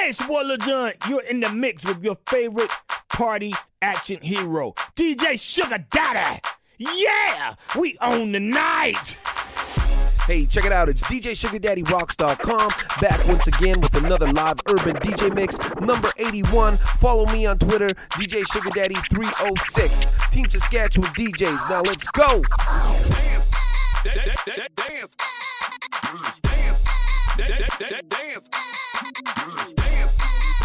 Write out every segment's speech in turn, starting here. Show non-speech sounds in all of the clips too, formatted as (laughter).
Hey, Walla John. You're in the mix with your favorite party action hero, DJ Sugar Daddy. Yeah, we own the night. Hey, check it out. It's DJ SugarDaddyRocks.com back once again with another live urban DJ mix, number 81. Follow me on Twitter, DJ SugarDaddy306. Team Saskatchewan DJs. Now let's go. Dance. Dance. Dance. Dance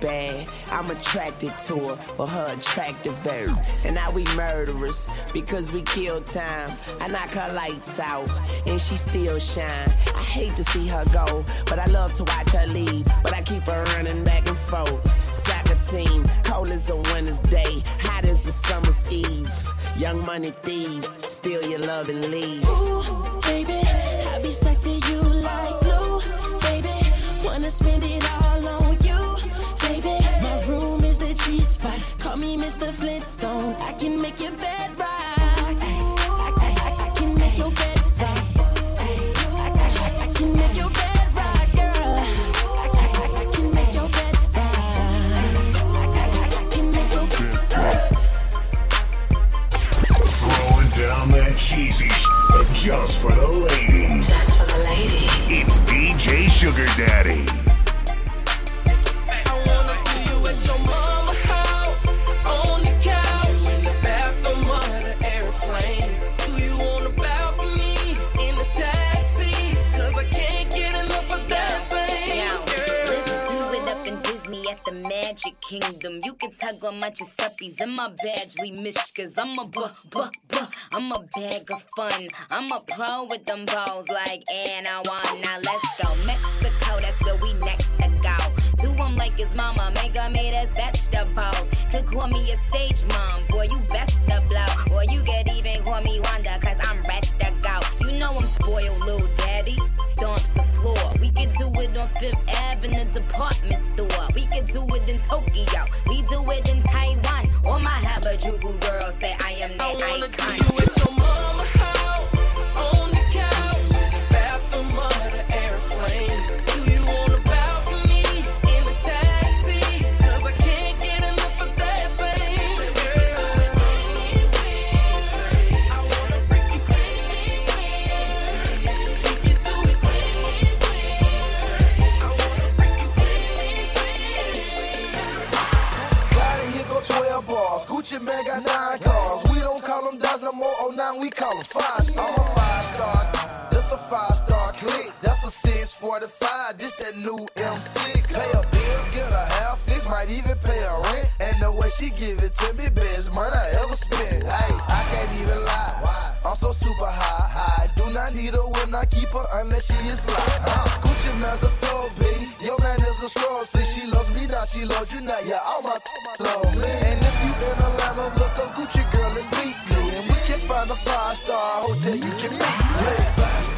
Bad. I'm attracted to her for her attractive verbs. And now we murderers because we kill time. I knock her lights out and she still shine. I hate to see her go, but I love to watch her leave. But I keep her running back and forth. Soccer team, cold as a winter's day, hot as a summer's eve. Young money thieves, steal your love and leave. Ooh, baby, I be stuck to you like glue, baby. Wanna spend it all on room G spot. Call me Mr. Flintstone. I can make your bed rock. I, I- I- I can make your bed rock. I- I- I can make your bed rock, girl. I- I- I can make your bed rock. I- I- I can make your bed rock. Throwing down that cheesy shit just for the ladies. Just for the ladies. It's DJ Sugar Daddy. Kingdom. You can tug on my Giuseppe's and my Badgley Mischkas. I'm a buh, buh, buh. I'm a bag of fun. I'm a pro with them balls like Anna one. Now let's go. Mexico, that's where we next to go. Do 'em like his mama, make 'em eat his vegetables. Could call me a stage mom, boy, you best to blow. Or you could even call me Wanda, cause I'm ready to go. You know I'm spoiled, little daddy. Stomps the floor. We could do it on Fifth Avenue department store. We could do it in Tokyo. We do it in Taiwan. All my Harajuku girls say I am I the icon. Now we call them five star. I'm a five star. That's a five star click. That's a 645. This that new M6. Pay a bill, get a half This Might even pay a rent. And the way she give it to me, best money I ever spent. Hey, I can't even lie. I'm so super high. I do not need her when I keep her unless she is fly. Uh, Gucci Mane's a thug, B. Your man is a scroll. Since she loves me, now she loves you. Now yeah, all my love. And if you in Atlanta, look up Gucci girl and me. Find a five star hotel you can meet me.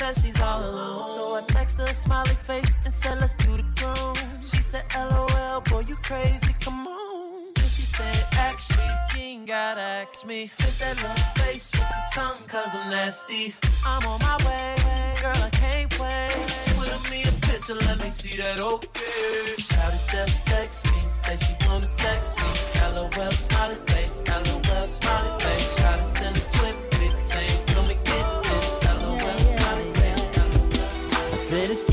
Says she's all alone. So I text her a smiley face and said, Let's do the grown. She said, LOL, boy, you crazy, come on. Then she said, Actually, you ain't gotta ask me. Sent that little face with the tongue, cause I'm nasty. I'm on my way, girl, I can't wait. Twitter me a picture, let me see that okay. Shawty just text me, say she wanna sex me. LOL smiley face, LOL smiley face. Shawty send a twit pic saying, come and get this. Said, excuse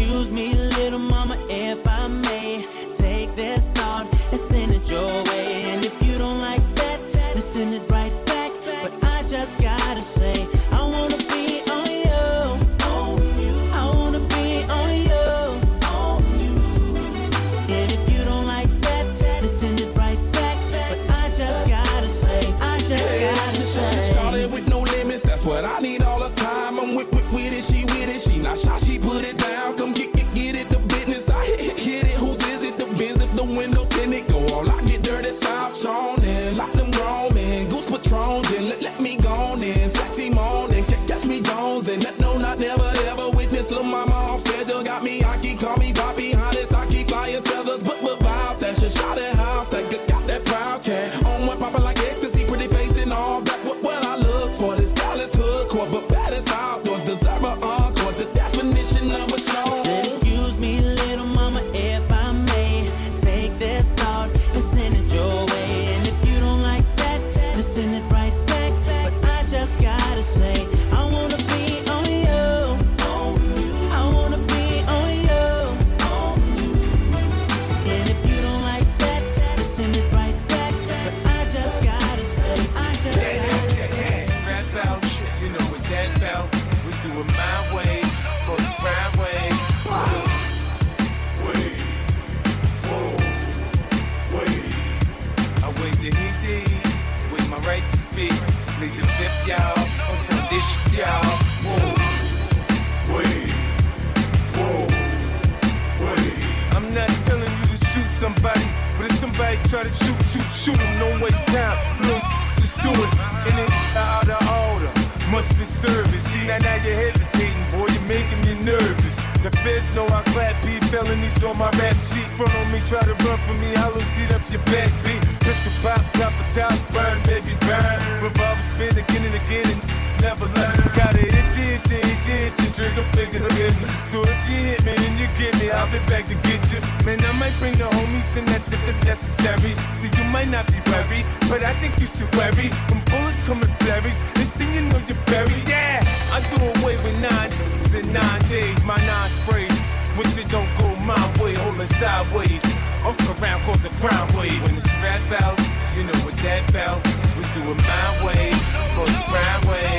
for me. Hollow seat up your back beat. Pistol pop, drop a top, burn, baby, burn. Revolver spin again and again and never learn. Got it itchy, itchy, itchy, itchy, trigger finger to hit me. So if you hit me, then you get me. I'll be back to get you. Man, I might bring the homies and that's if it's necessary. See, you might not be worried, but I think you should worry. When bullets come in flurries, this thing you know you're buried. Yeah, I do away with nine in nine days. My nine sprays. When shit don't go my way, holding sideways. Off around cause a crime wave. When it's rap out, you know what that about. We do it my way, the crime way.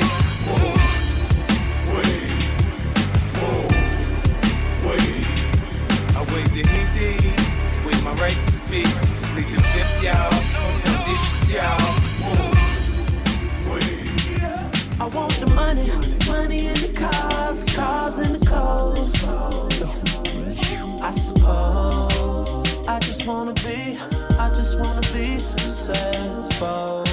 Whoa, wait, whoa, wait. I wait the Hindi with my right to speak. Lead the fifth, y'all. Until this shit, y'all. Whoa, wait. I want the money, money in the cars, cars in the clothes. I suppose I just wanna be, I just wanna be successful.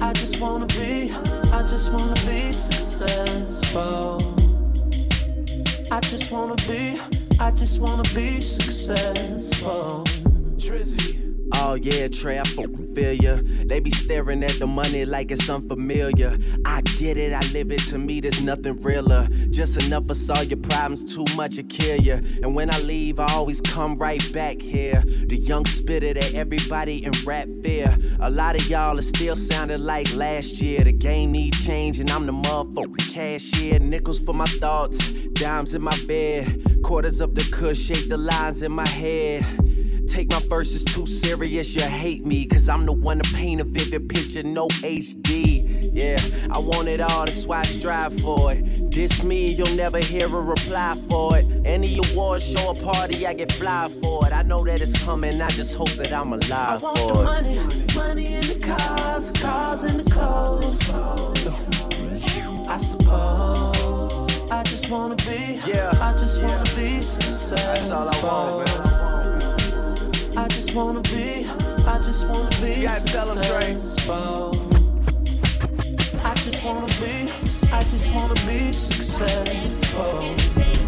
I just wanna be, I just wanna be successful. I just wanna be, I just wanna be successful. Drizzy. Oh yeah, Trey, I feel ya. They be staring at the money like it's unfamiliar. I get it, I live it. To me, there's nothing realer. Just enough of all your problems, too much to kill ya. And when I leave, I always come right back here. The young spitter that everybody in rap fear. A lot of y'all are still sounding like last year. The game need changing. I'm the motherfucking cashier. Nickels for my thoughts, dimes in my bed, quarters of the cush, shake the lines in my head. Take my verses too serious, you hate me. Cause I'm the one to paint a vivid picture, no HD. Yeah, I want it all, that's why I strive for it. Diss me, you'll never hear a reply for it. Any award show or party, I get fly for it. I know that it's coming, I just hope that I'm alive I want for the it. Money, money in the cars, cars in the clothes. I suppose I just wanna be, yeah. I just wanna be successful. That's all I want, man. I just wanna be, I just wanna be successful. I just wanna be, I just wanna be successful.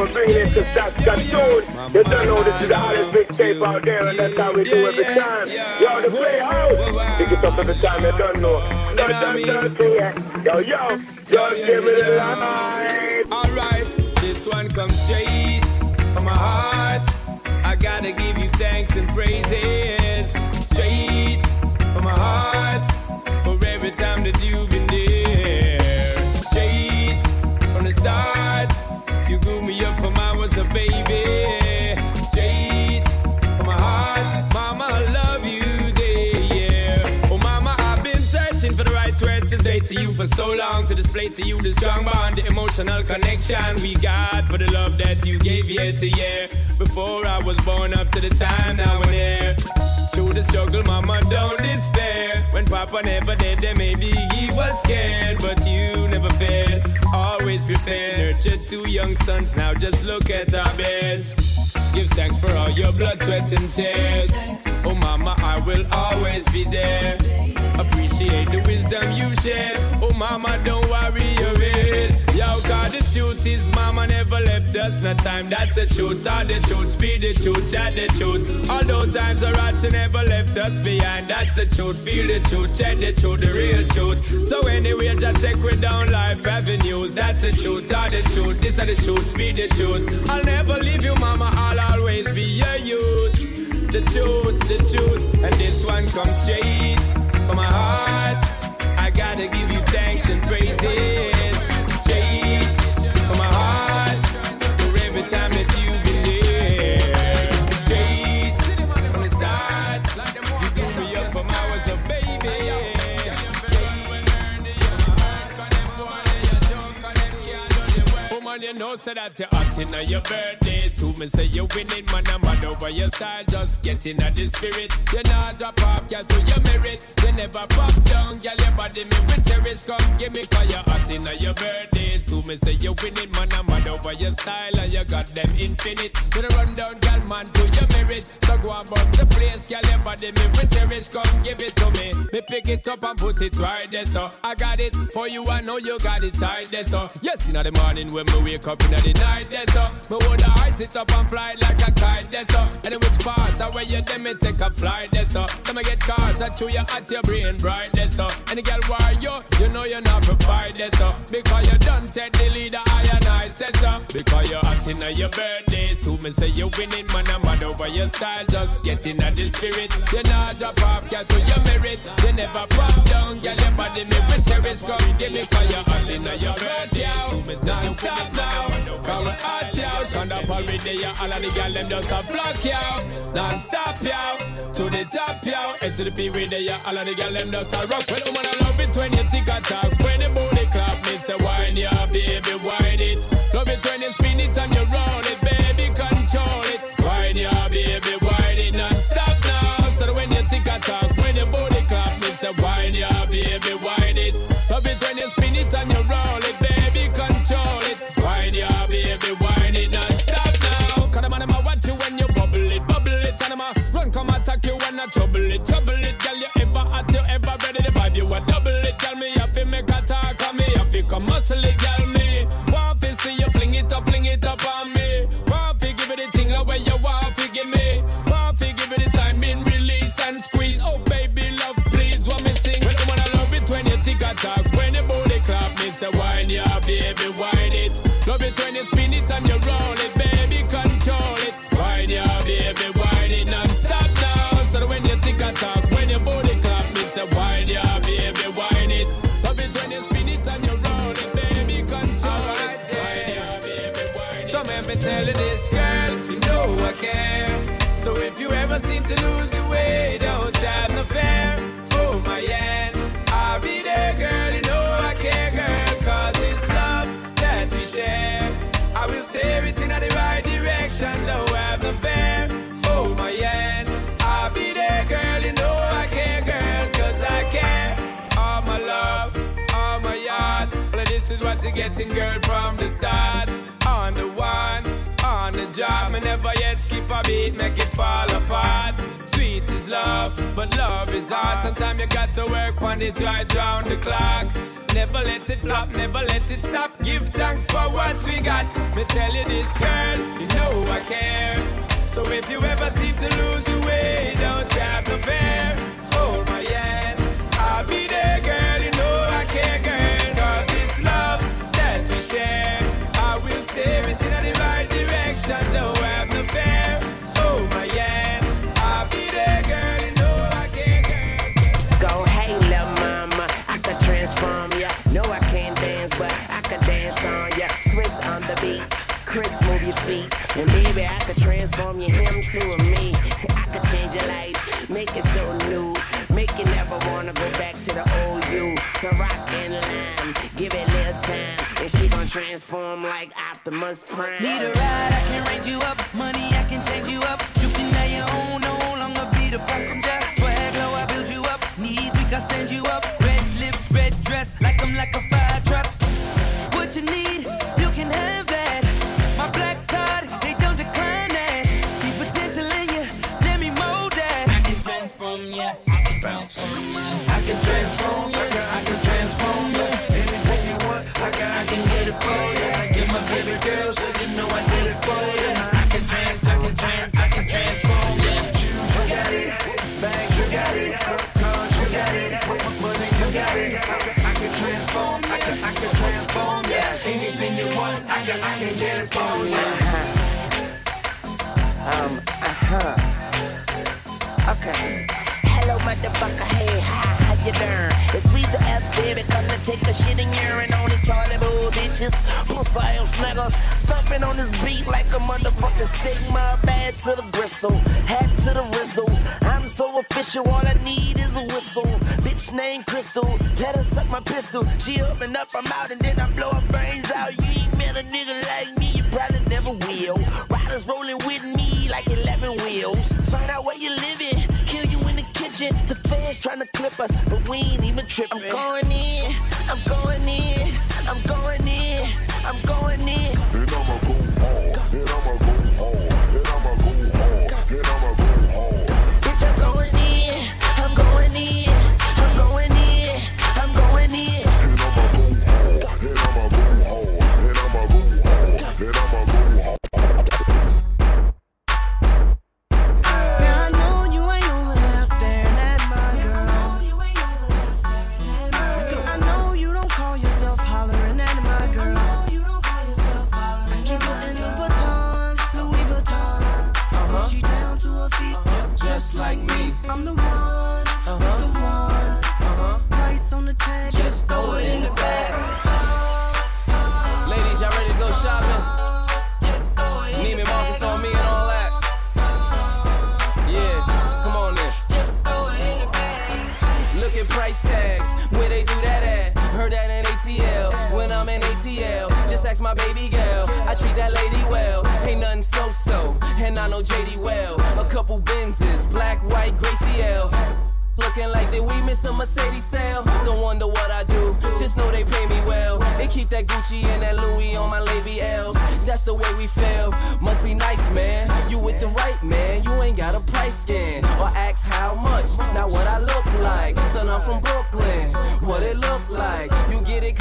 We're bringing it to Saskatoon. You don't know this is the hottest big tape out there, and that's how we do every time. Yo, the playhouse. Pick it up every time. You don't know. Dun, yeah. Yo, yo, just give me the line. Alright, this one comes straight from my heart. I gotta give you thanks and praise praises. So long to display to you the strong bond, the emotional connection we got for the love that you gave year to year. Before I was born up to the time now and here. Through the struggle, mama, don't despair. When papa never did, then maybe he was scared. But you never failed, always prepared. Nurtured two young sons, now just look at our beds. Give thanks for all your blood, sweat, and tears. Oh, mama, I will always be there. Appreciate the wisdom you share. Oh, mama, don't worry your head. Yo, God, the truth is, mama never left us. No time, that's the truth. All the truth, speed the truth, chat the truth. Although times are hard, she never left us behind. That's the truth, feel the truth, check the truth, the real truth. So anyway, just take we down life avenues. That's the truth, all the truth. This is the truth, be the truth. I'll never leave you, mama. I'll always be your youth. The truth, the truth, and this one comes straight from my heart. I gotta give you thanks and praises. My heart for every time that you've been there. Straight from the start, you grew me up from was a baby. Oh man, you know so that you're hot in your birthdays. Who me say you winning, man? I'm mad over your style, just getting at the spirit. You not drop off, girl, to your merit. You never pop down, girl, your body me with cherish. Come give me cause you're hot in your birthdays. Who me say you winning, man? I'm mad over your style, and you got them infinite. To the run down, girl, man, to your merit. So go and bust the place, girl, your body me with cherish. Come give it to me. Me pick it up and put it right there, so I got it for you. I know you got it tight there, so yes, in the morning when me wake up in the night there, so me would ice it up and fly like a kite there, so and which part of where you then me take a flight there, so so me get caught I chew you at your brain bright there, so any girl why you, you know you're not for fight there, so because you done take the leader, I and I say so because you're hot in your birthday, so me say you winning, man, I'm mad over your style, just getting at the spirit, You're not drop off, girl, to your merit, you never pop down, girl, your body me with cherish, come give me cause you're hot in your birthday, you stop now, we hot out, stand up already, yeah, all of the girl them just a flock yo, non-stop yo, to the top yo, S to the P with the yeah, all of the girl them just a rock, well, woman, I love it when you tick talk, when the booty clap, me say wine, yeah, baby, wine it, love it when you spin it and you roll it, Come attack you when I trouble it, trouble it, girl, you ever hot, you ever ready to vibe, you a double it, girl, me have to make a talk, and me have to come muscle it, girl, me, want see you fling it up, fling it up on me, want give it the thing away you want give me, want give it the time in release and squeeze, oh baby, love, please, what me sing, well, woman, I love it when you tick talk, when the booty clap, me say wine, yeah, baby, wine it, love it when you spin it and if you ever seem to lose your way, don't have no fear. Oh my hand, I'll be there, girl. You know I care, girl. Cause it's love that we share. I will steer it in the right direction, don't have no fear. Oh my hand, I'll be there, girl. You know I care, girl. Cause I care. All my love, all my heart. Well, this is what you're getting, girl, from the start. On the one, on the job. Me never yet skip a beat, make it fall apart. Sweet is love, but love is hard. Sometimes you got to work on it right round the clock. never let it flop, never let it stop. Give thanks for what we got. Me tell you this, girl, you know I care. So if you ever seem to lose your way, don't have no fear. Hold my hand, I'll be there, girl. You know I care, girl. Cause this love that we share, I will steer it Chris, move your feet. And baby, I could transform you him to a me. (laughs) I could change your life, make it so new. Make you never wanna go back to the old you. So rock and lime, give it little time. And she gon' transform like Optimus Prime. Need a ride, I can range you up. Money, I can change you up. You can have your own, no longer be the passenger. Swag low, I build you up. Knees weak, I stand you up. Red lips, red dress, like I'm like a fire transform ya, can transform ya. Take a shit and urine on these toilet bowl bitches. Pussy ass niggas. Stomping on this beat like a motherfucking Sigma. Bad to the gristle. Hat to the rizzle. I'm so official. All I need is a whistle. Bitch named Crystal. Let her suck my pistol. She up and up, I'm out, and then I blow her brains out. You ain't met a nigga like me. You probably never will. Riders rolling with me like 11 wheels. Find out where you living. Kill you in the kitchen. The fans trying to clip us, but we ain't even tripping. I'm going in. I'm going in. I'm going in. I'm going in. And I'ma go hard. And I'ma my baby girl, I treat that lady well. Ain't nothing so-so, and I know JD well. A couple Benzes, black, white, Gracie L. Looking like that we miss a Mercedes sale. Don't wonder what I do, just know they pay me well. They keep that Gucci and that Louis on my Lady L's. That's the way we feel. Must be nice, man. You with the right man, you ain't got a price scan. Or ask how much, not what I look like. Son, I'm from Brooklyn. What it look like?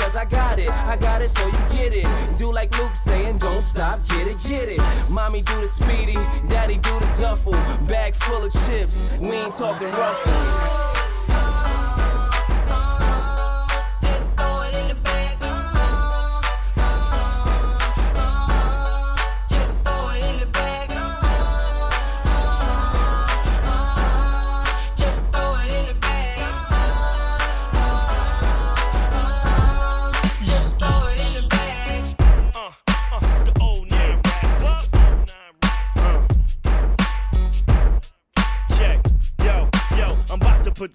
Cause I got it. I got it so you get it. Do like Luke saying, don't stop, get it, get it. Mommy do the speedy, daddy do the duffel. Bag full of chips, we ain't talking ruffles.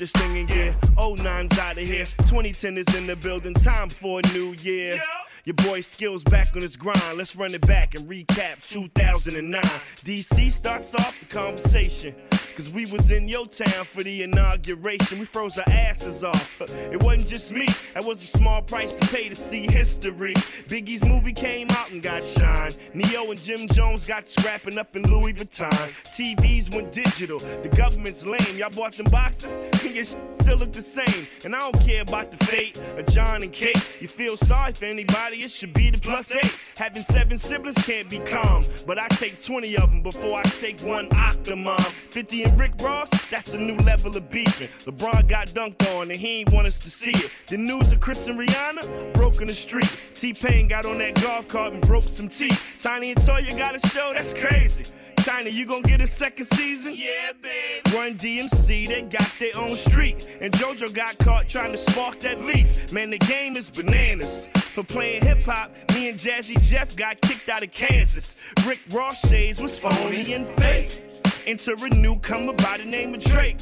This thing in gear. 09's out of here. 2010 is in the building. Time for a new year. Your boy Skills back on his grind. Let's run it back and recap 2009. DC starts off the conversation. Cause we was in your town for the inauguration. We froze our asses off. It wasn't just me, that was a small price to pay to see history. Biggie's movie came out and got shine. Ne-Yo and Jim Jones got scrapping up in Louis Vuitton. TVs went digital, the government's lame. Y'all bought them boxes? (laughs) and Your still look the same. And I don't care about the fate of John and Kate. You feel sorry for anybody, it should be the plus eight. Having seven siblings can't be calm, but I take 20 of them before I take one Octomom. 50 and Rick Ross, that's a new level of beefing. LeBron got dunked on and he ain't want us to see it. The news of Chris and Rihanna broke in the street. T Pain got on that golf cart and broke some teeth. Tiny and Toya got a show, that's crazy. China, you gon' get a second season? Yeah, babe. Run DMC, they got their own street. And JoJo got caught trying to spark that leaf. Man, the game is bananas. For playing hip hop, me and Jazzy Jeff got kicked out of Kansas. Rick Ross shades was phony and fake. Enter a newcomer by the name of Drake.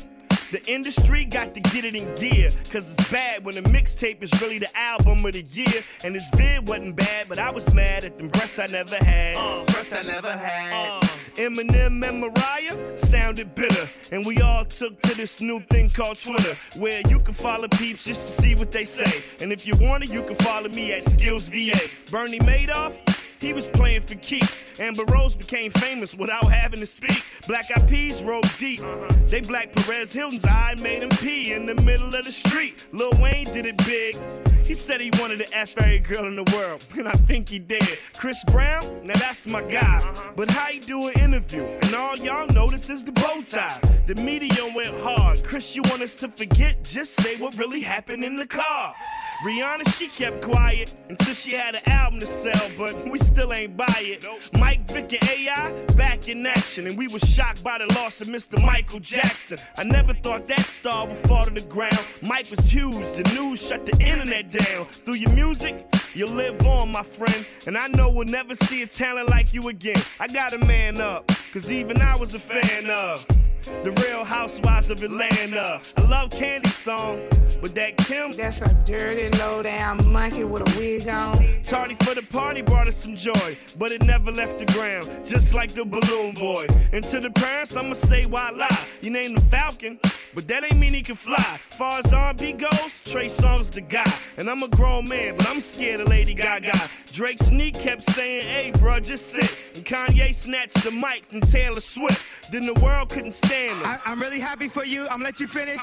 The industry got to get it in gear, cause it's bad when the mixtape is really the album of the year. And this vid wasn't bad, but I was mad at them breasts I never had. Uh, breasts I never had. Uh, Eminem and Mariah sounded bitter. And we all took to this new thing called Twitter, where you can follow peeps just to see what they say. And if you want it, you can follow me at Skills VA. Bernie Madoff, he was playing for keeps. Amber Rose became famous without having to speak. Black Eyed Peas rode deep. They black Perez Hilton's eye made him pee in the middle of the street. Lil Wayne did it big. He said he wanted to F every girl in the world, and I think he did. Chris Brown, now that's my guy. But how he do an interview? And all y'all notice is the bow tie. The media went hard. Chris, you want us to forget? Just say what really happened in the car. Rihanna, she kept quiet until she had an album to sell, but we still ain't buy it. Mike Vick and AI back in action, and we were shocked by the loss of Mr. Michael Jackson. I never thought that star would fall to the ground. Mike was huge, the news shut the internet down. Through your music, you live on, my friend, and I know we'll never see a talent like you again. I gotta man up, cause even I was a fan of. The Real Housewives of Atlanta. I love Candy's song, but that Kim. That's a dirty, low down monkey with a wig on. Tardy for the party brought us some joy, but it never left the ground, just like the balloon boy. And to the parents, I'ma say why lie. You named the Falcon, but that ain't mean he can fly. Far as R&B goes, Trey Songz the guy. And I'm a grown man, but I'm scared of Lady Gaga. Drake's knee kept saying, hey, bruh, just sit. And Kanye snatched the mic from Taylor Swift. Then the world couldn't stand him. I, I'm really happy for you. I'm gonna let you finish.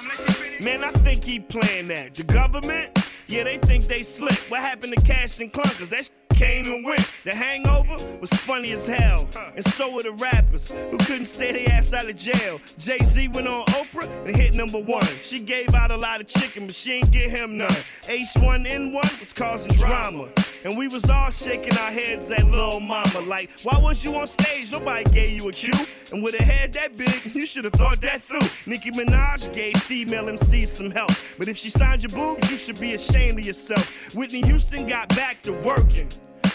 Man, I think he playing that. The government, yeah, they think they slick. What happened to Cash and Clunkers? That came and went. The hangover was funny as hell. And so were the rappers who couldn't stay their ass out of jail. Jay Z went on Oprah and hit number one. She gave out a lot of chicken, but she ain't get him none. H1N1 was causing drama. And we was all shaking our heads at Lil Mama. Like, why was you on stage? Nobody gave you a cue. And with a head that big, you should have thought that through. Nicki Minaj gave female MCs some help. But if she signed your boobs, you should be ashamed of yourself. Whitney Houston got back to working.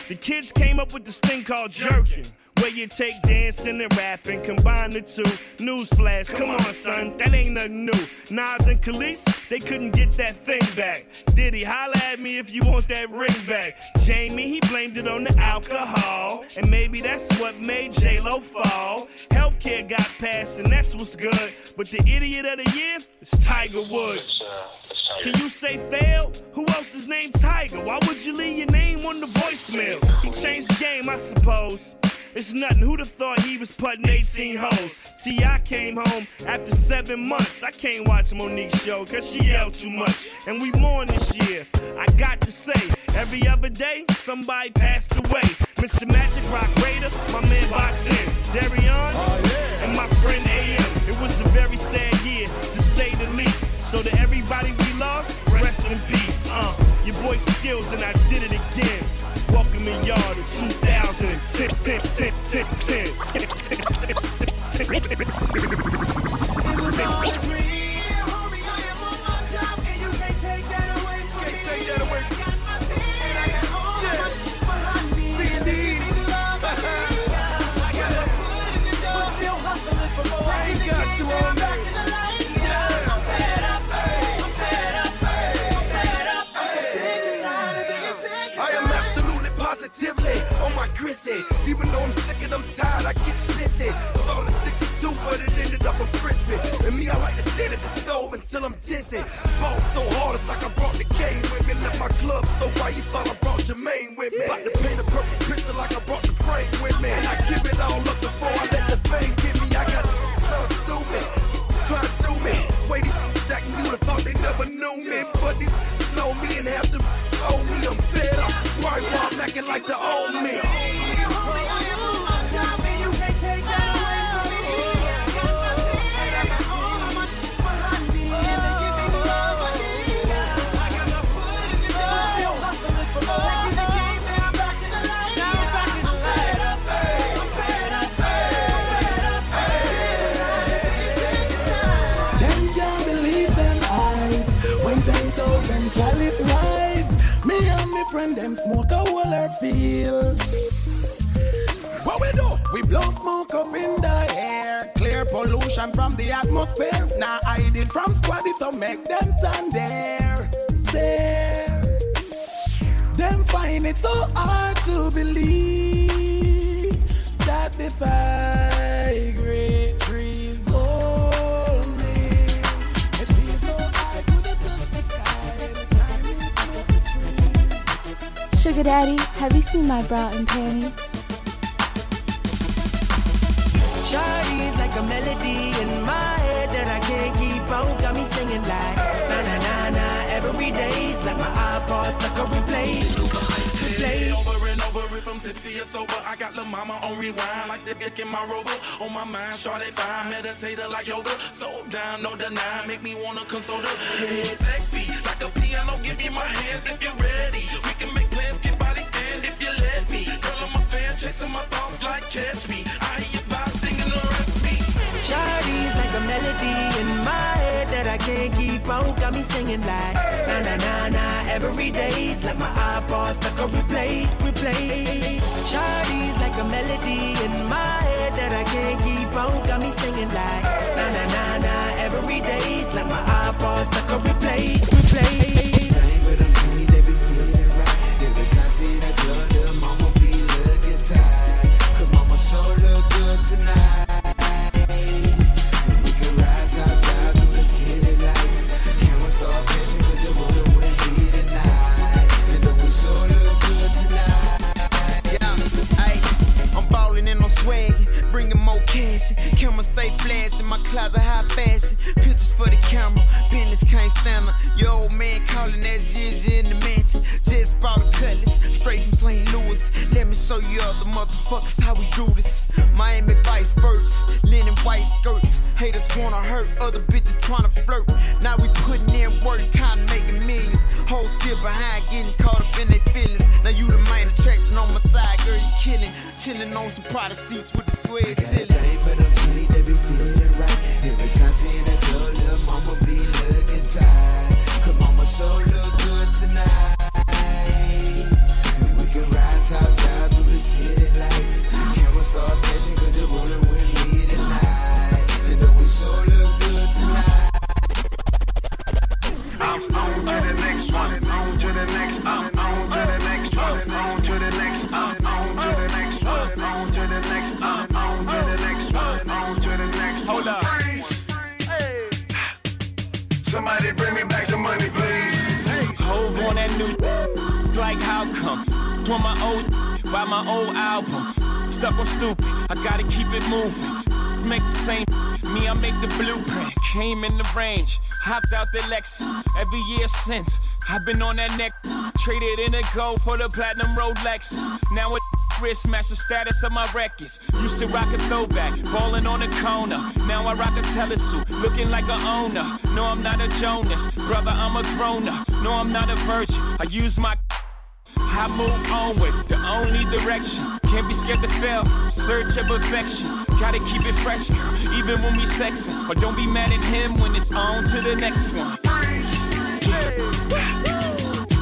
The kids came up with this thing called jerking. Where you take dancing and rapping, combine the two. Newsflash, come on, son, that ain't nothing new. Nas and Kelis, they couldn't get that thing back. Diddy, holla at me if you want that ring back. Jamie, he blamed it on the alcohol. And maybe that's what made J-Lo fall. Healthcare got passed, and that's what's good. But the idiot of the year is Tiger Woods. Uh, Can you say fail? Who else is named Tiger? Why would you leave your name on the voicemail? He changed the game, I suppose. It's nothing. Who'd have thought he was putting 18 hoes? T.I. came home after seven months. I can't watch Mo'Nique's show cause she yelled too much. And we mourn this year. I got to say, every other day, somebody passed away. Mr. Magic Roc Raida, my man Boxin, Darion, oh, and my friend AM. It was a very sad year, to say the least. So to everybody we lost, rest in peace. Uh, your boy Skills and I did it again. Welcoming y'all to 2010. 10, 10, 10, 10, 10, 10, 10, 10. On. Even though I'm sick and I'm tired, I get pissy. Started 62, but it ended up a frisbee. And me, I like to stand at the stove until I'm dizzy. Ball so hard, it's like I brought the cane with me. Left my club, so why you thought I brought Jermaine with me? About to paint a perfect picture like I brought the frame with me. And I give it all up before I let the fame get me. I got trying to sue me, trying to do me. Way these acting, you would thought they never knew me, but these know me and have to owe me. I'm fed up. Why you all acting like the old me? Fields. What we do? We blow smoke up in the air, clear pollution from the atmosphere. Now I did from squad so make them stand there, stare. Them find it so hard to believe that this high grade Sugar Daddy, have you seen my bra and panties? Shawty's like a melody in my head that I can't keep on. Got me singing like na na na na every day's like my iPod stuck on replay. Replay. Over and over if I'm tipsy or sober. I got La Mama on rewind like the dick in my rover. On my mind, shawty fine, meditator like yoga. So down, no deny, make me wanna console her. Hey, sexy like a piano. Give me my hands if you're ready. Chasing my thoughts like catch me. I hear you by singing the recipe. Shawty's like a melody in my head that I can't keep on. Got me singing like na na na na every day's like my iPod stuck on replay, replay. Shawty's like a melody in my head that I can't keep on. Got me singing like na na na na every day's like my iPod stuck on replay, replay. Every time see that club, little mama Cause mama sure look good tonight. We can ride top down through the city lights. Camera start flashing bringing cash. Camera stay flashing, my closet high fashion. Pictures for the camera, business can't stand her. Your old man calling that Gigi in the mansion. Just bought a cutlass, straight from St. Louis. Let me show you other motherfuckers how we do this. Miami Vice birds, linen white skirts. Haters wanna hurt, other bitches tryna flirt. Now we putting in work, kinda making millions. Hoes still behind, getting caught up in their feelings. Now you the main attraction on my side, girl, you killing. Chilling on some Prada seats with the suede ceiling. Thing for them G's, they be feeling right. Every time see that club, little mama be looking tired. Cause mama sure look good tonight. We can ride top down through the city lights. Camera start flashing cause you're rolling with me tonight. And though we sure look good tonight. I'm on to the next one. On to the next. I'm on to Somebody bring me back the money, please. Hove on that new like how come? On my old by my old album. Stuck on stupid, I gotta keep it moving. Make the same me, I make the blueprint. Came in the range, hopped out the Lexus. Every year since, I've been on that neck. Traded in a gold for the platinum Rolexes. Now it wrist match the status of my records. Used to rock a throwback, ballin' on the corner. Now I rock a telesuit, looking like a owner. No, I'm not a Jonas, brother, I'm a grown up. No, I'm not a virgin. I use my I move onward, the only direction. Can't be scared to fail, search of perfection. Gotta keep it fresh, girl, even when we sexin'. But don't be mad at him when it's on to the next one.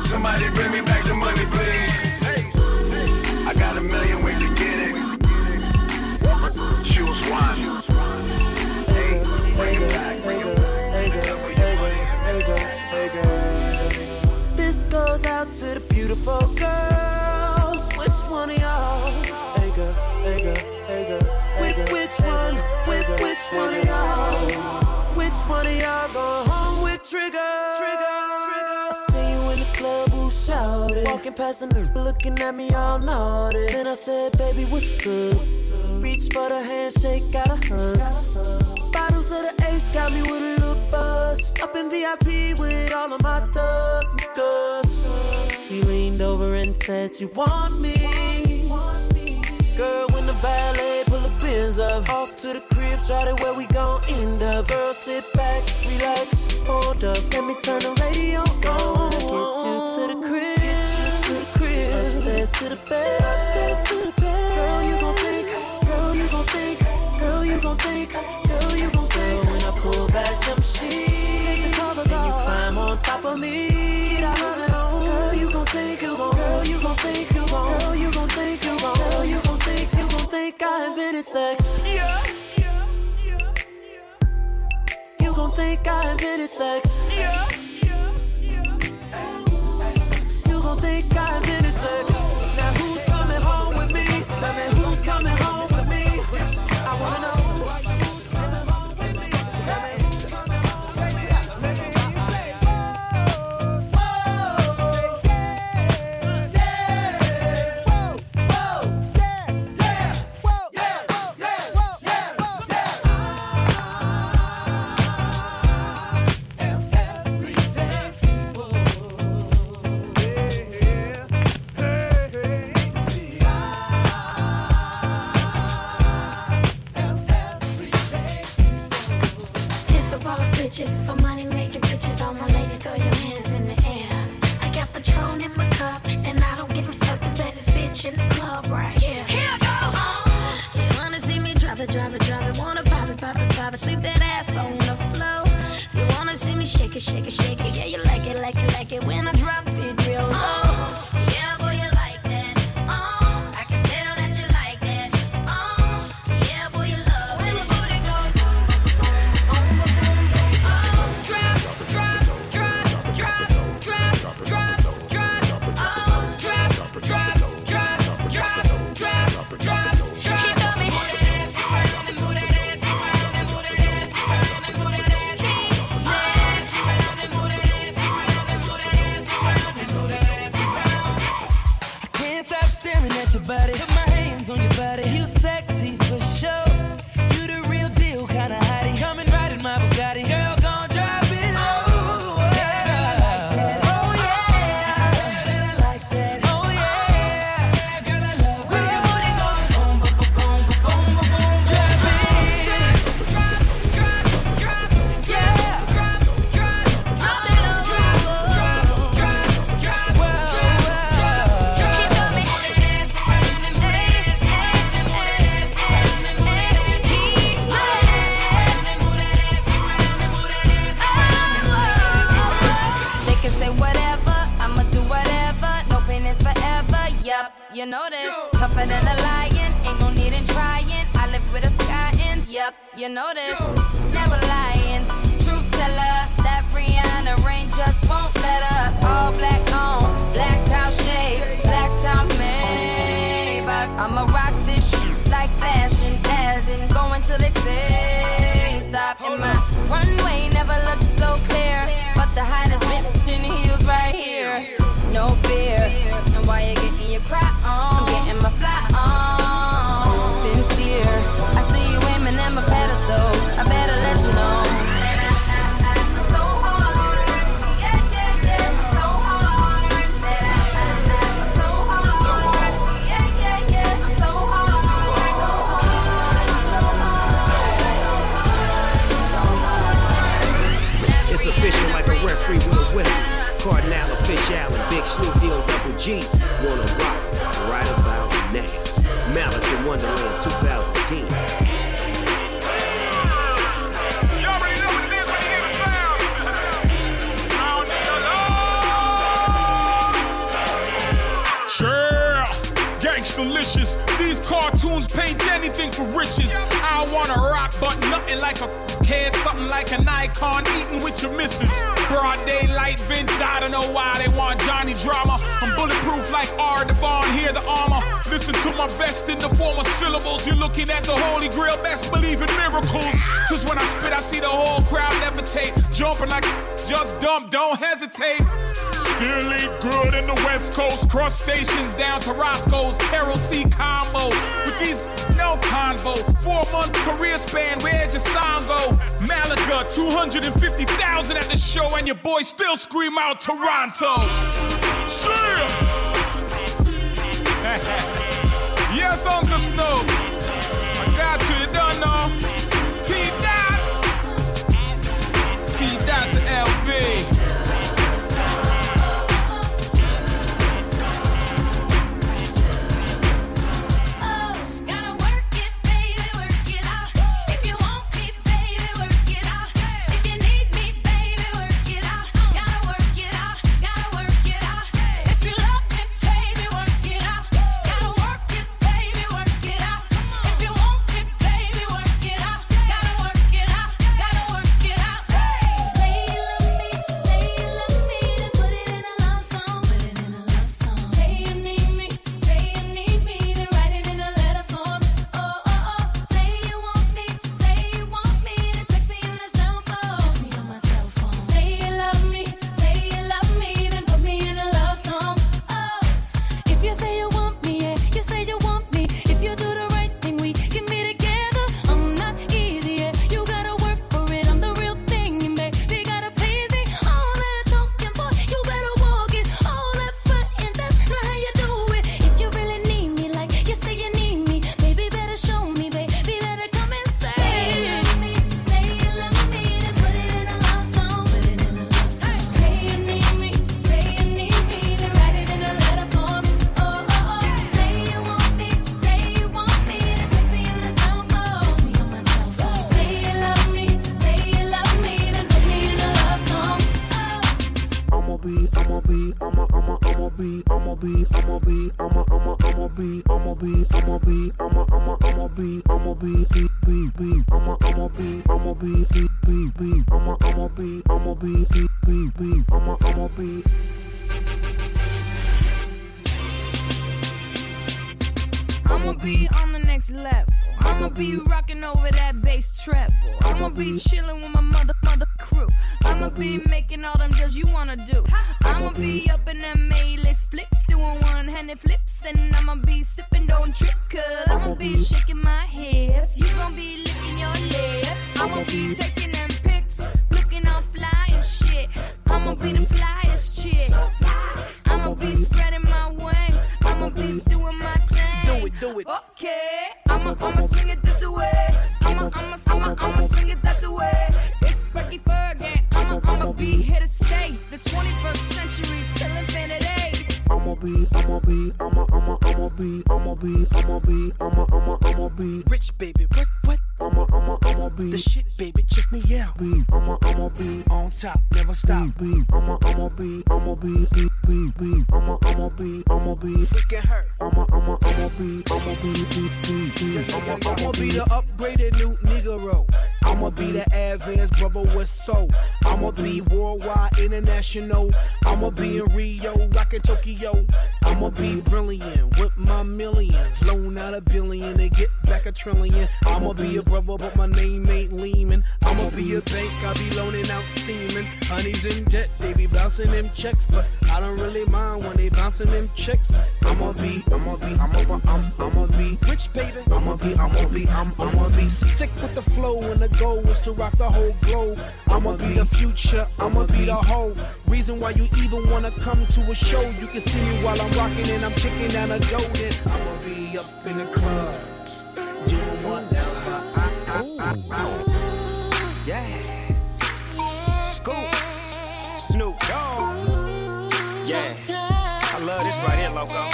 Somebody bring me back the money, please. I got a million ways to get it. Choose one. Hey, bring it back, bring it This goes out to the beautiful girls. Which one of y'all? Hey girl, hey girl, hey girl, hey girl. Which one? Which, which one of y'all? Which one of y'all go home with trigger? Trigger, trigger shouted. Walking past and looking at me all naughty. Then I said, baby, what's up? Reach for the handshake, got a hug. Bottles of the ace got me with a little buzz. Up in VIP with all of my thugs. He leaned over and said, you want me? Girl, when the valet hands up. Off to the crib, shout it where we gon' end up. Girl, sit back, relax, hold up. Let me turn the radio on. Get you to the crib, get you to the crib. Upstairs to the bed, upstairs to the bed. Girl, you gon' think, girl, you gon' think, girl, you gon' think, girl, you gon' think. Girl, when I pull back them sheets, and you climb on top of me. Girl, you gon' think, girl, you gon' think, girl, you gon' think, girl, you gon' think think I invented been in sex. Yeah. You gon' think I invented sex. Toronto. (laughs) Yes, Uncle Snoop. the goal is to rock the whole globe. I'ma be the future, I'ma be the whole reason why you even wanna come to a show. You can see me while I'm rocking and I'm kicking and I'm. I'ma be up in the club, doing whatever. Yeah, Scoop, Snoop Dogg, yeah. I love this right here, loco.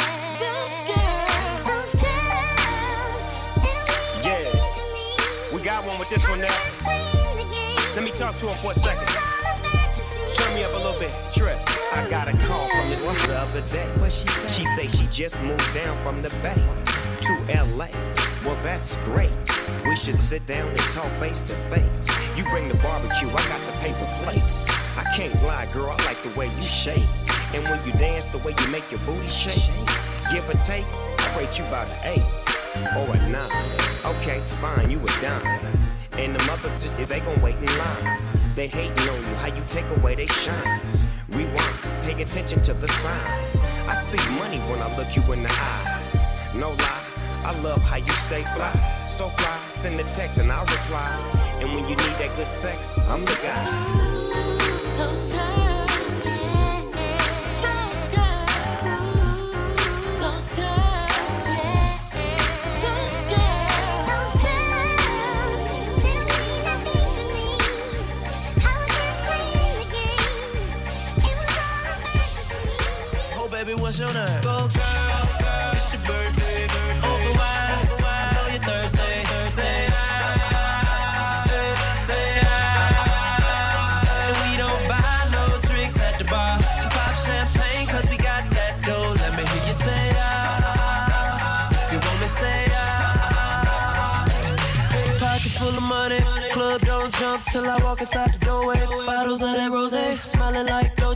This one now. Let me talk to him for a second. Turn me up a little bit. Trip. I got a call from this one the other day. She, she say she just moved down from the bay to LA. Well, that's great. We should sit down and talk face to face. You bring the barbecue, I got the paper plates. I can't lie, girl, I like the way you shake. And when you dance, the way you make your booty shake. Give or take, I rate you about an eight or a nine. Okay, fine, you a dime. And the mother just, if they gon' wait in line. They hating on you, how you take away they shine. Rewind, pay attention to the signs. I see money when I look you in the eyes. No lie, I love how you stay fly. So fly, send a text and I'll reply. And when you need that good sex, I'm the guy. Those times. What's your name? Go girl, girl. it's your birthday. Open wide, I know you're Thursday. Thursday. Say hi. And we don't buy no drinks at the bar. Pop champagne, cause we got that dough. Let me hear you say ah. You want me say ah. Pocket full of money. Club don't jump till I walk inside the doorway. Bottles of that rose, smelling like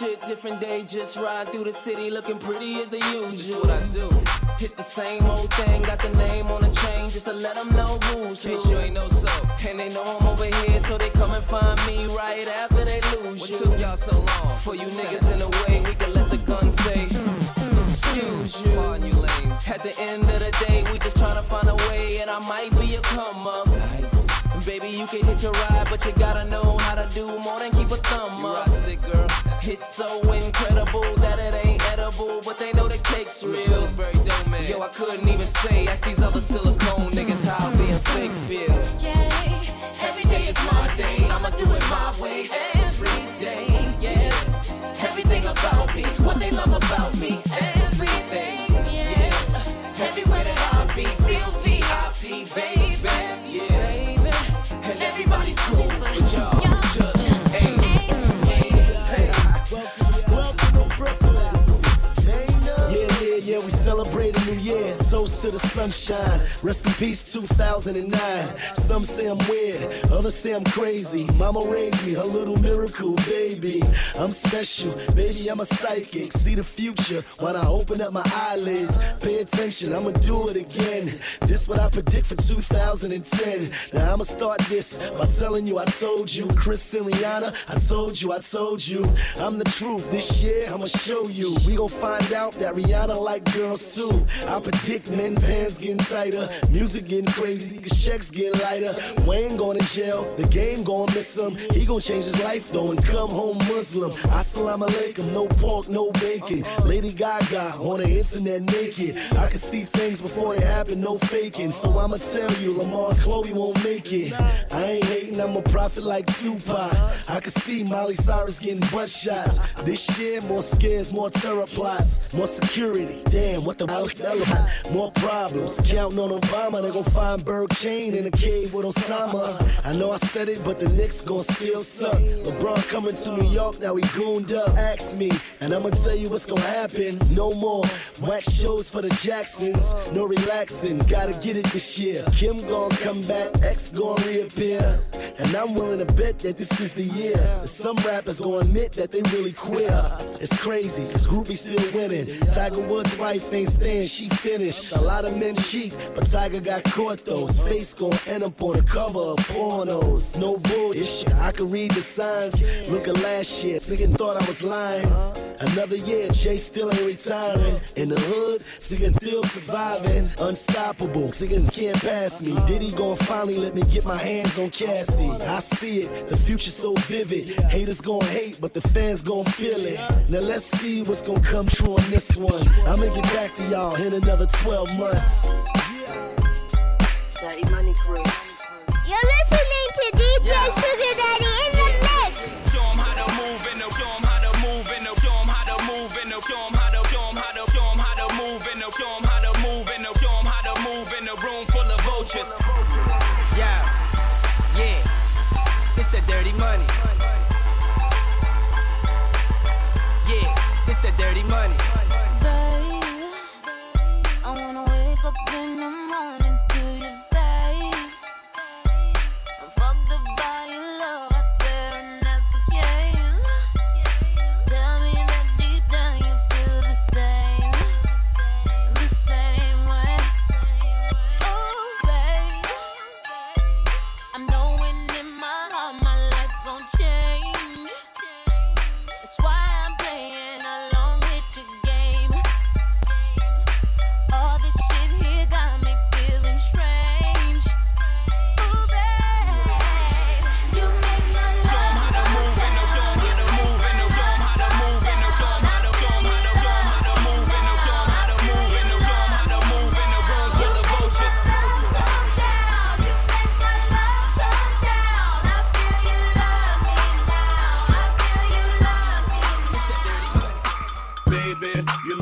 shit, different day, just ride through the city looking pretty as the usual. what I do. It's the same old thing, got the name on the chain just to let them know who's who. you ain't know so. And they know I'm over here, so they come and find me right after they lose you. What took y'all so long? For you niggas in the way, we can let the gun say, mm, mm, excuse you. Pardon you lames. At the end of the day, we just tryna find a way, and I might be a come up. And Baby, you can hit your ride, but you gotta know how to do more than keep a thumb up. Stick, girl. It's so incredible that it ain't edible, but they know the cake's real. Yo, I couldn't even say, ask these other silicone niggas how being fake feel. Every day is my day, I'ma do it my way every day. Yeah, everything about me, what they love about me, everything. The sunshine. Rest in peace, 2009. Some say I'm weird, others say I'm crazy. Mama raised me, her little miracle baby. I'm special, baby, I'm a psychic. See the future when I open up my eyelids. Pay attention, I'ma do it again. This what I predict for 2010. Now I'ma start this by telling you I told you. Chris and Rihanna, I told you, I told you. I'm the truth. This year I'ma show you. We gon' find out that Rihanna like girls too. I predict men pants getting tighter, music getting crazy, checks getting lighter. Wayne going to jail, the game gon' miss him. He gon' change his life though and come home Muslim. Assalamu alaikum, no pork, no bacon. Lady Gaga on the internet naked. I can see things before they happen, no faking. So I'ma tell you, Lamar and Khloe won't make it. I ain't hating, I'm a prophet like Tupac. I can see Miley Cyrus getting butt shots. This year, more scares, more terror plots, more security. Damn, what the hell? More problems. Counting on Obama, they gon' find Berg Chain in a cave with Osama. I know I said it, but the Knicks gon' still suck. LeBron coming to New York, now he gooned up. Ask me, and I'ma tell you what's gon' happen. No more whack shows for the Jacksons. No relaxing, gotta get it this year. Kim gon' come back, X gon' reappear. And I'm willing to bet that this is the year. Some rappers gon' admit that they really queer. It's crazy, cause groupies still winning. Tiger Woods' wife ain't staying, she finished. A lot men cheat, but Tiger got caught though. His face gon' end up on the cover of pornos. No bullshit, I can read the signs. Look at last year, Sigan thought I was lying. Another year, Jay still ain't retiring. In the hood, Sigan still surviving. Unstoppable, Sigan can't pass me. Diddy gon' finally let me get my hands on Cassie. I see it, the future's so vivid. Haters gon' hate, but the fans gon' feel it. Now let's see what's gon' come true on this one. I'ma get back to y'all in another 12 months. Daddy Money Crew. You're listening to DJ Sugar Daddy in the mix. Show 'em how to move in the, show 'em how to move in the, show 'em how to move in the, show 'em how to, show 'em how to, show 'em how to move in the, show 'em how to move in the, show 'em how to move in the room full of vultures. Yeah, yeah, it's a dirty money. Yeah, it's a dirty money.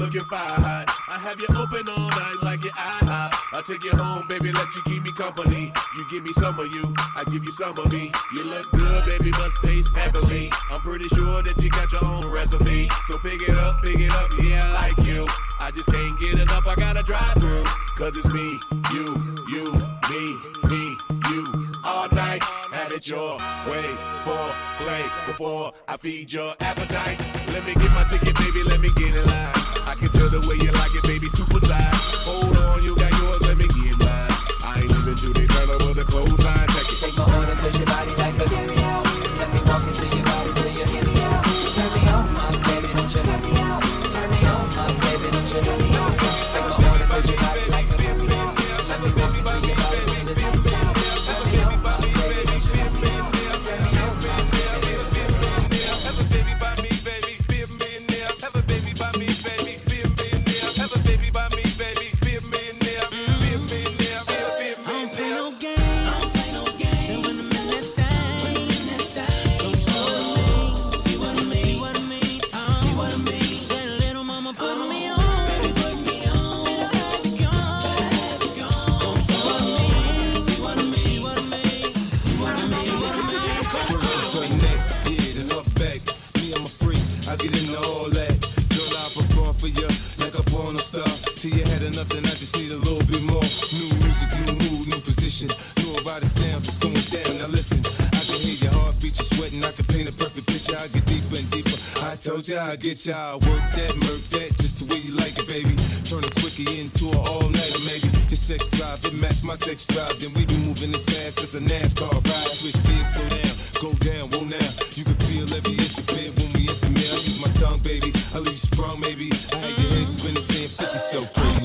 Looking. I have you open all night like your IHOP. I'll take you home, baby, let you keep me company. You give me some of you, I give you some of me. You look good, baby, must taste heavenly. I'm pretty sure that you got your own recipe. So pick it up, pick it up, yeah, I like you. I just can't get enough, I gotta drive through. Cause it's me, you, you, me, me, you. All night, had it your way for play before I feed your appetite. Let me get my ticket, baby, let me get in line. I can tell the way you like it, baby, super size. Hold on, you got yours, let me get mine. I ain't even to the color with the clothes line. Check it. Take my order, cause your body like a stereo. Let me walk into told ya I get ya. I work that, murk that, just the way you like it, baby. Turn a quickie into an all nighter, maybe. Your sex drive, it match my sex drive. Then we be moving as fast as a NASCAR ride. Switch gears, slow down, go down, whoa now. You can feel every inch of it when we hit the. I use my tongue, baby. I leave you sprung, maybe. I had your head spinning, saying 50 so crazy.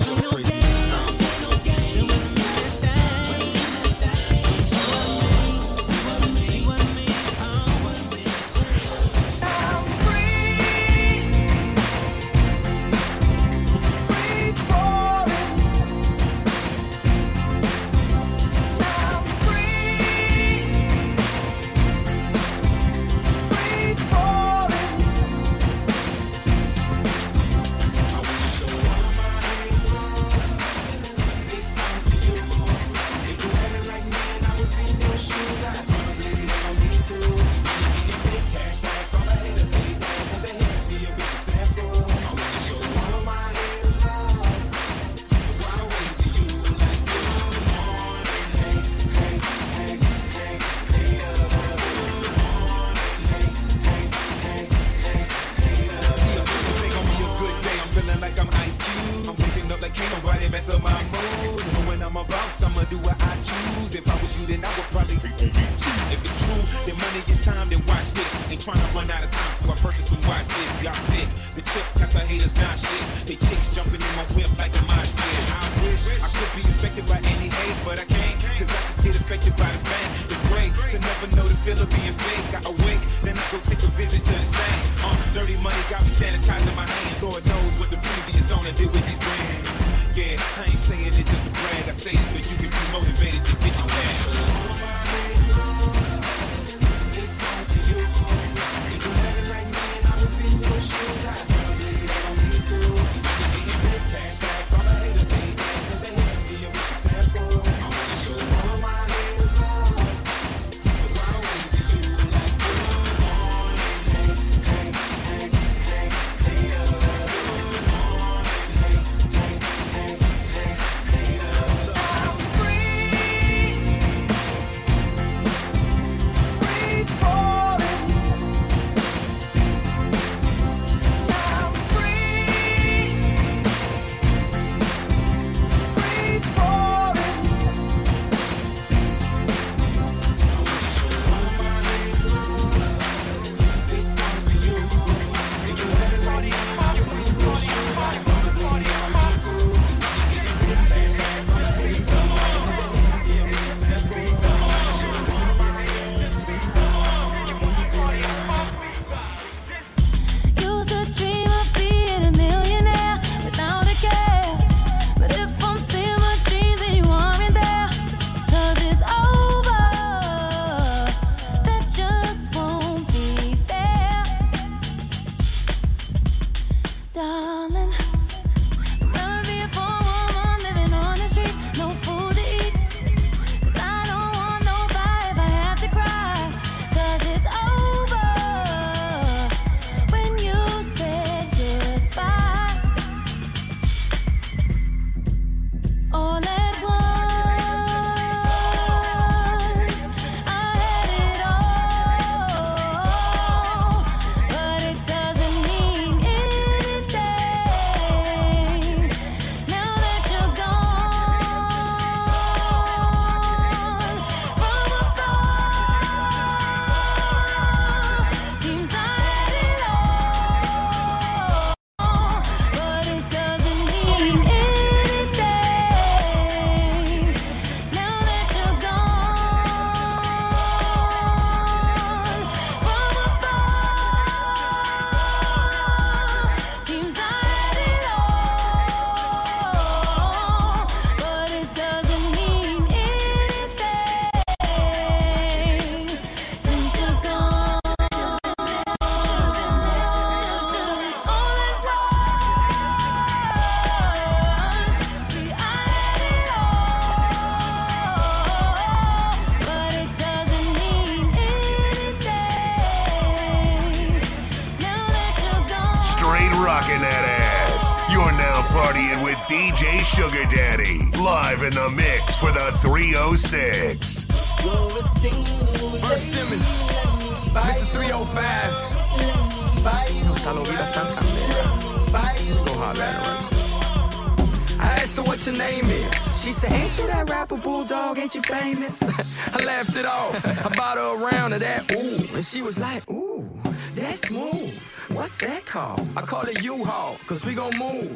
She was like, Ooh, that's smooth. What's that called? I call it U-Haul, cause we gon' move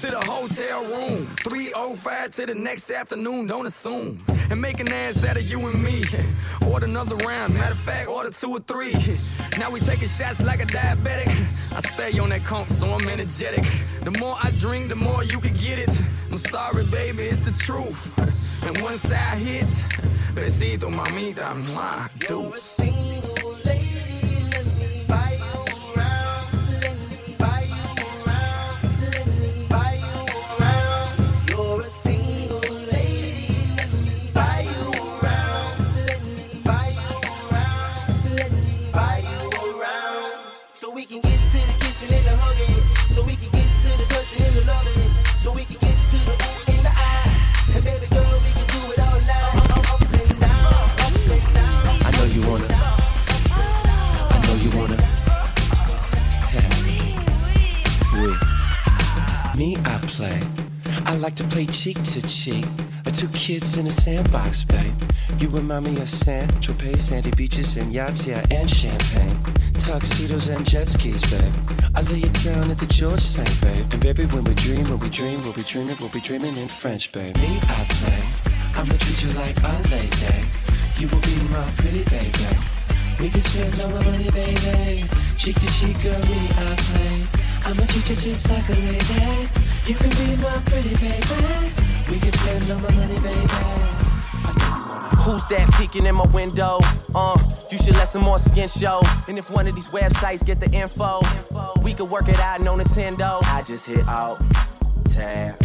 to the hotel room. 305 to the next afternoon, don't assume. And make an ass out of you and me. (laughs) Order another round, matter of fact, order two or three. (laughs) Now we taking shots like a diabetic. I stay on that conch, so I'm energetic. The more I drink, the more you can get it. I'm sorry, baby, it's the truth. (laughs) And once I hit, besito, mamita, do. You're cheek to cheek. Uh, Two kids in a sandbox, babe. You remind me of San Tropez, sandy beaches, and yachts, yeah, and champagne. Tuxedos and jet skis, babe. I lay it down at the George St, babe. And baby, when we dream, when we dream, we'll be dreaming, we'll be dreaming in French, babe. Me, I play. I'ma treat you like a lady. You will be my pretty baby. We can spend all my money, baby. Cheek to cheek, girl, me, I play. I'ma treat you just like a lady. You can be my pretty baby. We can spend all my money, baby. Who's that peeking in my window? Uh, you should let some more skin show. And if one of these websites get the info, we could work it out, no Nintendo. I just hit out, tab,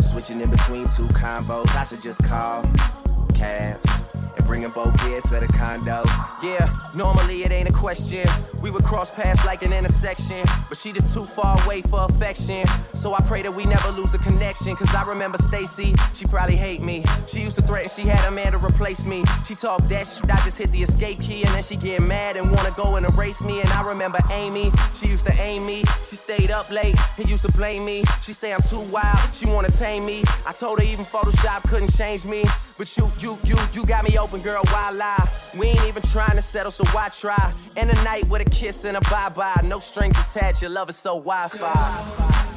switching in between two combos. I should just call cabs and bring them both here to the condo. Yeah, normally it ain't a question. We would cross paths like an intersection, but she just too far away for affection. So I pray that we never lose the connection. Cause I remember Stacy, she probably hate me. She used to threaten she had a man to replace me. She talked that shit, I just hit the escape key, and then she get mad and wanna go and erase me. And I remember Amy, she used to aim me. She stayed up late and used to blame me. She say I'm too wild, she wanna tame me. I told her even Photoshop couldn't change me. But you, you, you, you got me open, girl, why lie? We ain't even trying to settle, so why try? End the night with a kiss and a bye-bye. No strings attached, your love is so Wi-Fi.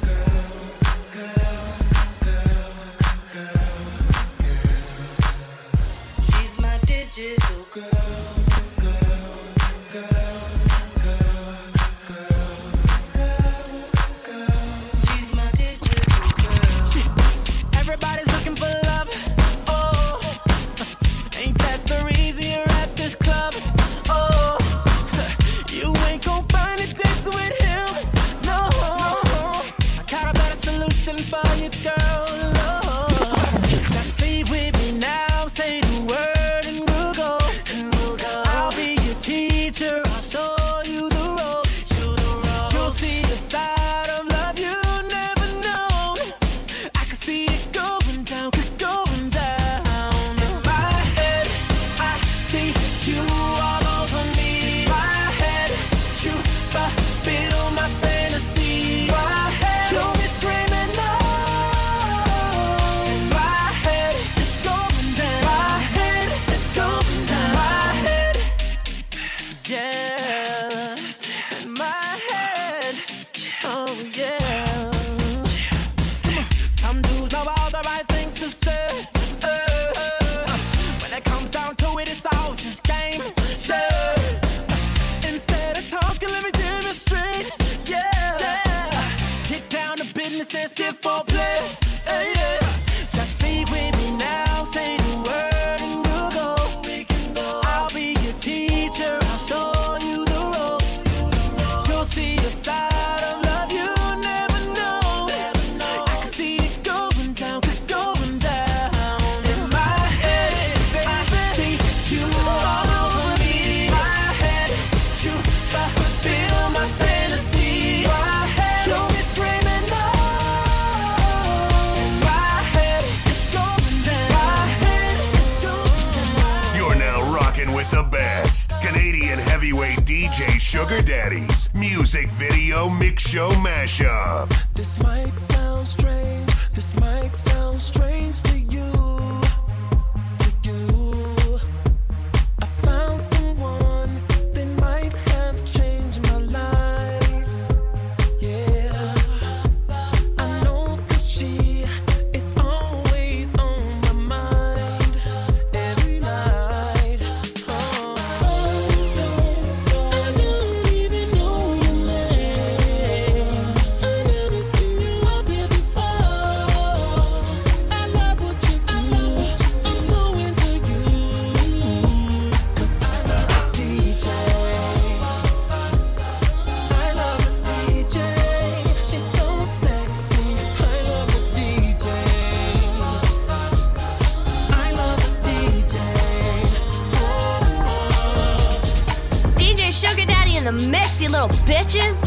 in the mix, you little bitches.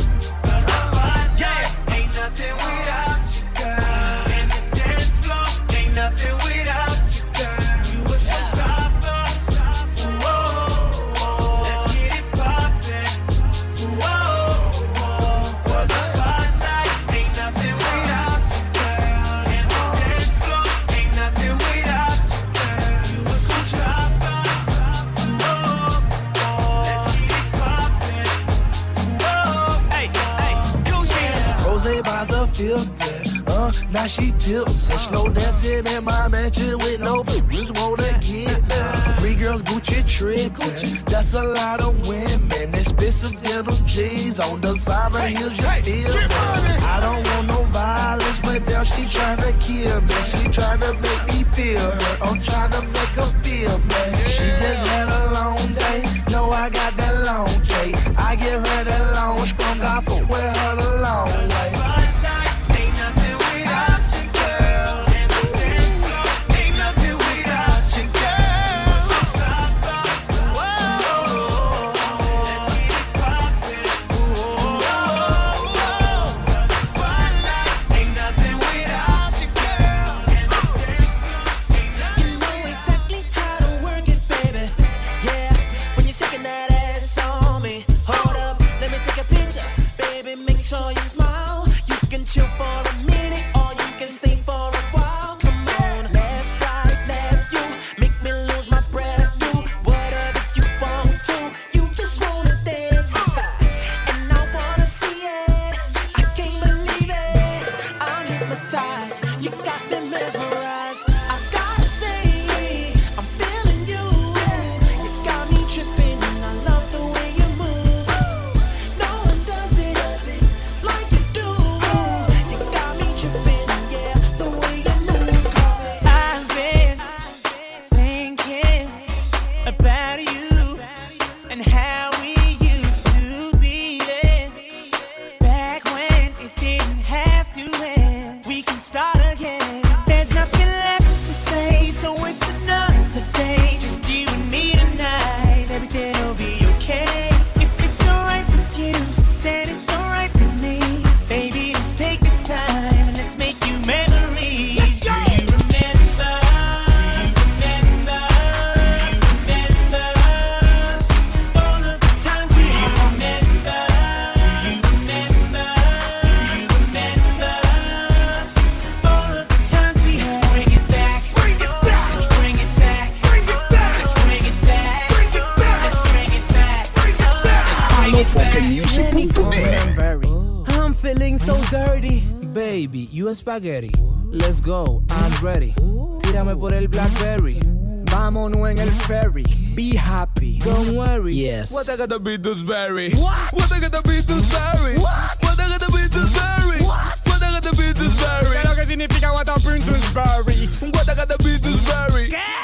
Now she tips and slow dancing in my mansion with no bitches wanna get Three girls Gucci trippin', that's a lot of women. Expensive denim jeans on the side of heels, you feel me? I don't want no violence, but now she tryna kill me. She tryna make me feel her. I'm tryna make her feel me. She just had a long day, no I got that long day. I get her spaghetti. Let's go, I'm ready. Tírame por el Blackberry. Vámonos en el ferry. Be happy. Don't worry. Yes. What I gotta be Dewsbury? What? What I gotta be Dewsbury? What? What I gotta be Dewsbury? What? What I gotta be Dewsbury? ¿Qué es lo que significa what a Princess Berry? What I gotta be Dewsbury? What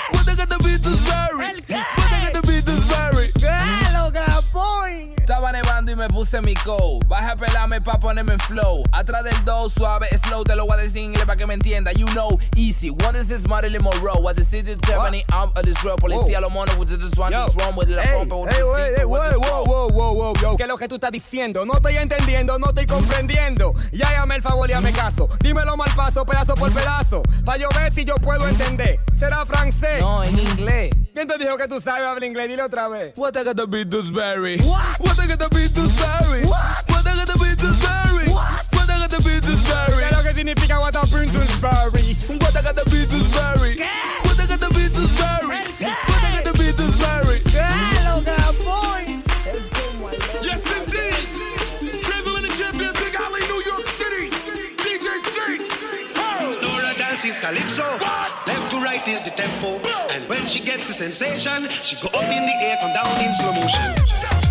me coat. Baja a pelarme pa' ponerme en flow. Atrás del do, suave, slow. Te lo voy a decir en inglés pa' que me entienda. You know, easy. What is this Marilyn Monroe? What the city determining out of this road. Policía lo mono with this one, this wrong with la pompa. with Ey, the wow, wow, wow, wow. ¿Qué es lo que tú estás diciendo? No estoy entendiendo, no estoy comprendiendo. Ya llame el favor y hazme caso. Dímelo mal paso, pedazo por pedazo. Pa' yo ver si yo puedo entender. ¿Será francés? No, en inglés. ¿Quién te dijo que tú sabes hablar inglés? Dile otra vez. What I gotta be Dewsbury? What? What I gotta be Dewsbury? What? What I gotta be Dewsbury? What? What I gotta be Dewsbury? ¿Qué es lo que significa what a Princess Berry? What I gotta be Dewsbury? What I gotta be Dewsbury? What I gotta be Dewsbury? Yes, indeed. Drizzle and the champion, Big Alley, New York City. DJ Snake. Ho! Dora dances calypso. Left to right is the tempo. And when she gets the sensation, she go up in the air, come down in slow motion.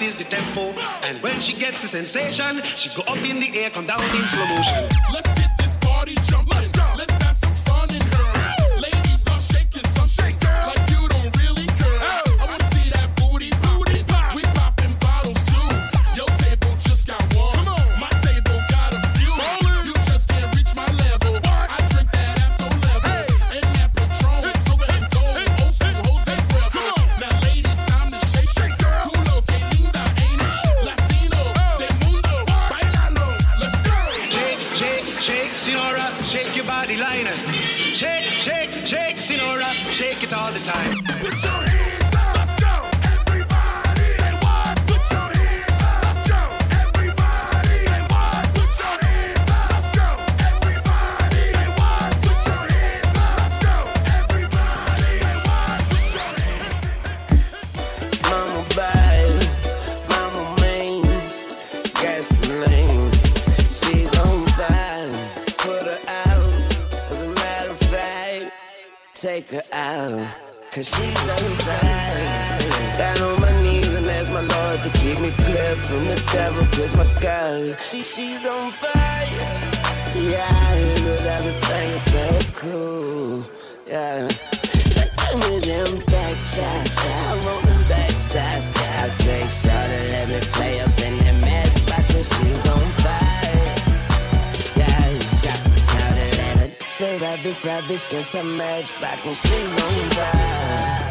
Is the tempo. And when she gets the sensation, she go up in the air, come down in slow motion. Let's get some matchbox and she's on fire.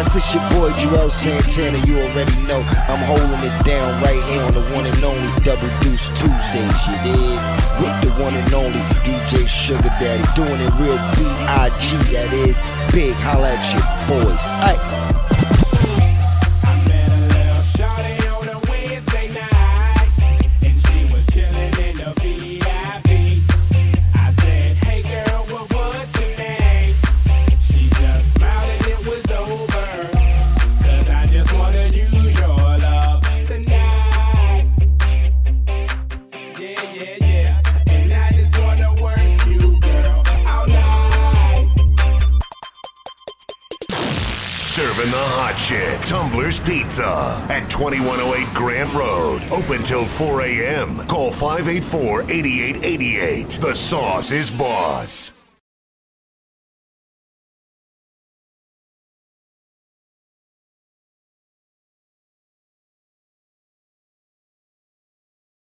Yes, it's your boy Joel Santana. You already know I'm holding it down right here on the one and only Double Deuce Tuesdays. You did With the one and only DJ Sugar Daddy doing it real B I G. That is big. Holla at your boys. Aye. 2108 Grant Road. Open till 4 a.m. Call 584 8888. The sauce is boss.